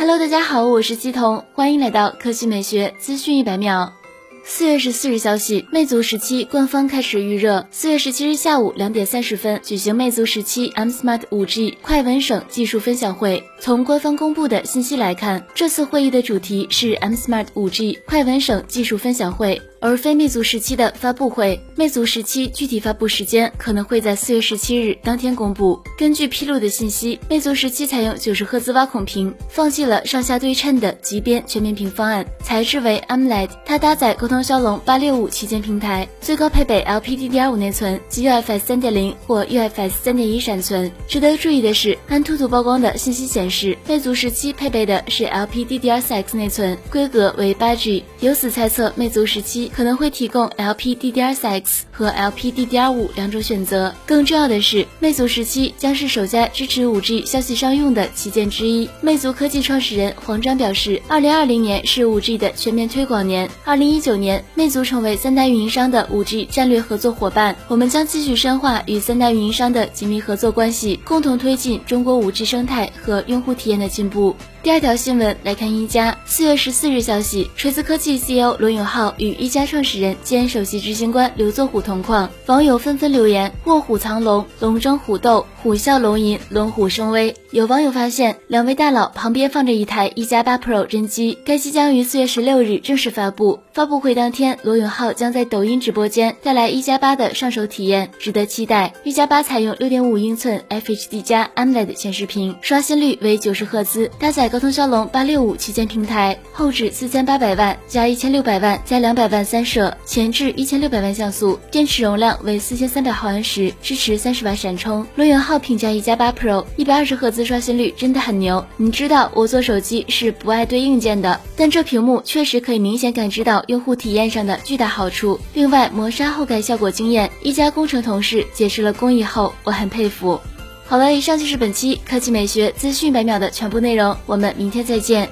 Hello，大家好，我是姬彤，欢迎来到科技美学资讯一百秒。四月十四日消息，魅族十七官方开始预热。四月十七日下午两点三十分举行魅族十七 M Smart 五 G 快文省技术分享会。从官方公布的信息来看，这次会议的主题是 M Smart 五 G 快文省技术分享会。而非魅族十七的发布会，魅族十七具体发布时间可能会在四月十七日当天公布。根据披露的信息，魅族十七采用九十赫兹挖孔屏，放弃了上下对称的极边全面屏方案，材质为 AMOLED。它搭载高通骁龙八六五旗舰平台，最高配备 LPDDR5 内存及 UFS 三点零或 UFS 三点一闪存。值得注意的是，安兔兔曝光的信息显示，魅族十七配备的是 LPDDR4X 内存，规格为八 G，由此猜测魅族十七。可能会提供 LPDDR4X 和 LPDDR5 两种选择。更重要的是，魅族十七将是首家支持 5G 消息商用的旗舰之一。魅族科技创始人黄章表示，2020年是 5G 的全面推广年。2019年，魅族成为三大运营商的 5G 战略合作伙伴。我们将继续深化与三大运营商的紧密合作关系，共同推进中国 5G 生态和用户体验的进步。第二条新闻来看，一加四月十四日消息，锤子科技 CEO 罗永浩与一加创始人兼首席执行官刘作虎同框，网友纷纷留言：卧虎藏龙，龙争虎斗，虎啸龙吟，龙虎生威。有网友发现，两位大佬旁边放着一台一加八 Pro 真机，该机将于四月十六日正式发布。发布会当天，罗永浩将在抖音直播间带来一加八的上手体验，值得期待。一加八采用六点五英寸 FHD 加 AMOLED 显示屏，刷新率为九十赫兹，搭载高通骁龙八六五旗舰平台，后置四千八百万加一千六百万加两百万三摄，前置一千六百万像素，电池容量为四千三百毫安时，支持三十瓦闪充。罗永浩评价一加八 Pro 一百二十赫兹刷新率真的很牛。你知道我做手机是不爱对硬件的，但这屏幕确实可以明显感知到用户体验上的巨大好处。另外磨砂后盖效果惊艳，一加工程同事解释了工艺后，我很佩服。好了，以上就是本期科技美学资讯百秒的全部内容，我们明天再见。